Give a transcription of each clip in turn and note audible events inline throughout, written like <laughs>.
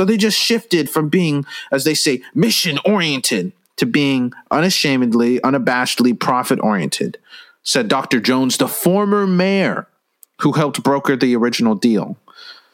So they just shifted from being, as they say, mission oriented to being unashamedly, unabashedly profit oriented, said Dr. Jones, the former mayor who helped broker the original deal.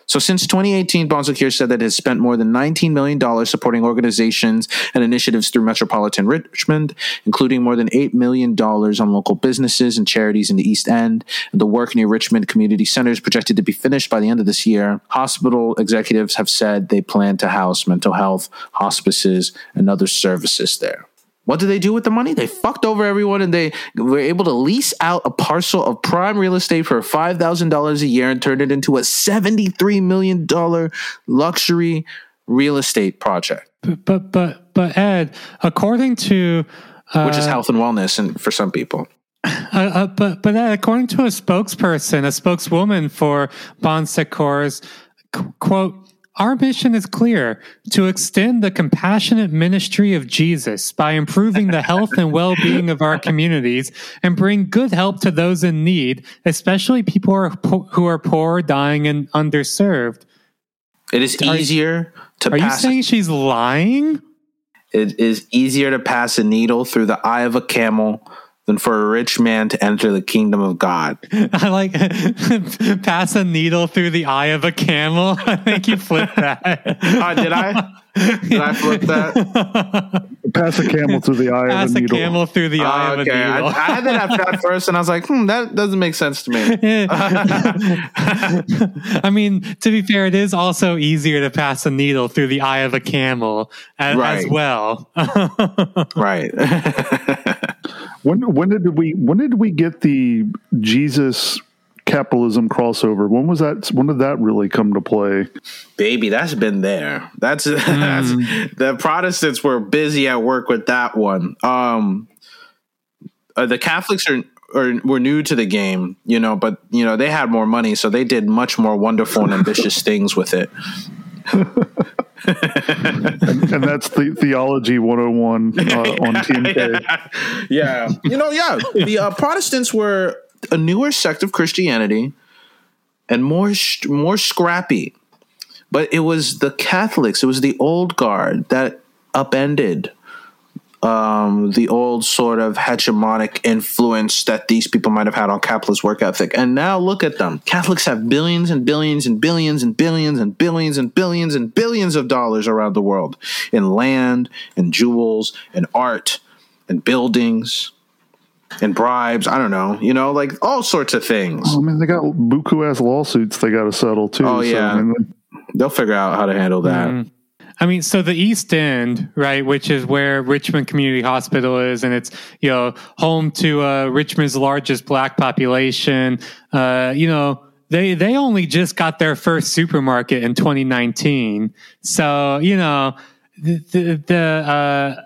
So since 2018, Bon Secours said that it has spent more than $19 million supporting organizations and initiatives through metropolitan Richmond, including more than $8 million on local businesses and charities in the East End. The work near Richmond Community Center is projected to be finished by the end of this year. Hospital executives have said they plan to house mental health, hospices, and other services there. What did they do with the money? They fucked over everyone and they were able to lease out a parcel of prime real estate for $5,000 a year and turned it into a $73 million luxury real estate project. But, but, but, but Ed, according to. Uh, Which is health and wellness and for some people. Uh, uh, but but Ed, according to a spokesperson, a spokeswoman for Bon Secours, quote, our mission is clear to extend the compassionate ministry of Jesus by improving the health and well being of our communities and bring good help to those in need, especially people who are, po- who are poor, dying, and underserved. It is easier to Are you saying she's lying? It is easier to pass a needle through the eye of a camel than for a rich man to enter the kingdom of God. <laughs> I like <laughs> pass a needle through the eye of a camel. <laughs> I think you flipped that. uh, did I? Did I flip that? Pass a camel through the eye Pass of a needle. Pass a camel through the uh, eye okay. of a needle. I, I had that at first, and I was like, hmm, that doesn't make sense to me. I mean, to be fair, it is also easier to pass a needle through the eye of a camel as, right. as well. right. When when did we when did we get the Jesus capitalism crossover? When was that? When did that really come to play? Baby, that's been there. That's, mm. <laughs> that's the Protestants were busy at work with that one. Um, uh, the Catholics are or were new to the game, you know, but you know they had more money, so they did much more wonderful and ambitious <laughs> things with it. And, and, that's the theology 101 uh, <laughs> on TNK. yeah. You know, yeah. The uh, Protestants were a newer sect of Christianity and more more scrappy. But it was the Catholics, it was the old guard that upended um, the old sort of hegemonic influence that these people might have had on capitalist work ethic. And now look at them. Catholics have billions and billions and billions and billions and billions and billions and billions of dollars around the world in land and jewels and art and buildings and bribes. I don't know, you know, like all sorts of things. I mean, they got buku ass lawsuits they got to settle too. Oh yeah, so, I mean, they'll figure out how to handle that. Mm-hmm. I mean, so the East End, right, which is where Richmond Community Hospital is, and it's you know home to uh, Richmond's largest black population. Uh, you know, they they only just got their first supermarket in 2019, so you know the the. the uh,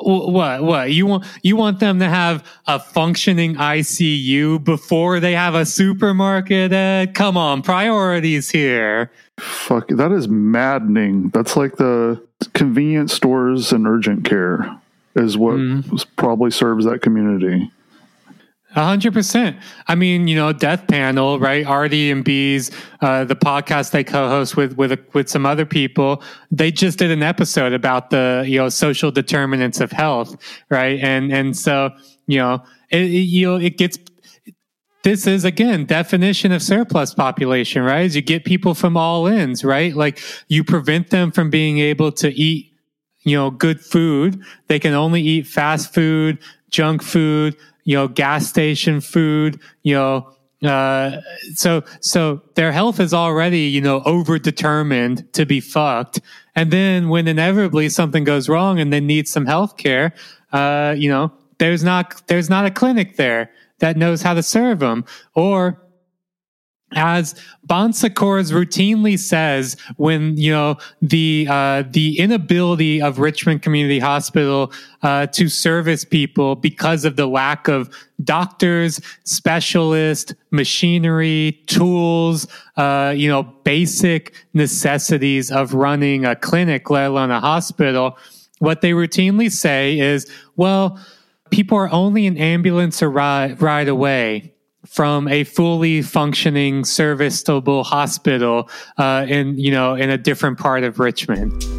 what what you want you want them to have a functioning ICU before they have a supermarket? Ed? Come on, priorities here. Fuck, that is maddening. That's like the convenience stores and urgent care is what mm. probably serves that community. A hundred percent. I mean, you know, Death Panel, right? Artie and Bees, uh, the podcast they co-host with with with some other people. They just did an episode about the you know social determinants of health, right? And and so you know, it, it you know, it gets this is again definition of surplus population, right? Is you get people from all ends, right? Like you prevent them from being able to eat, you know, good food. They can only eat fast food, junk food, you know, gas station food, you know, uh, so, so their health is already, you know, over determined to be fucked. And then when inevitably something goes wrong and they need some health care, uh, you know, there's not, there's not a clinic there that knows how to serve them. Or as Bon Secours routinely says, when you know the uh, the inability of Richmond Community Hospital uh, to service people because of the lack of doctors, specialists, machinery, tools, uh, you know, basic necessities of running a clinic, let alone a hospital. What they routinely say is, well people are only an ambulance ride, ride away from a fully functioning serviceable hospital uh, in you know in a different part of Richmond.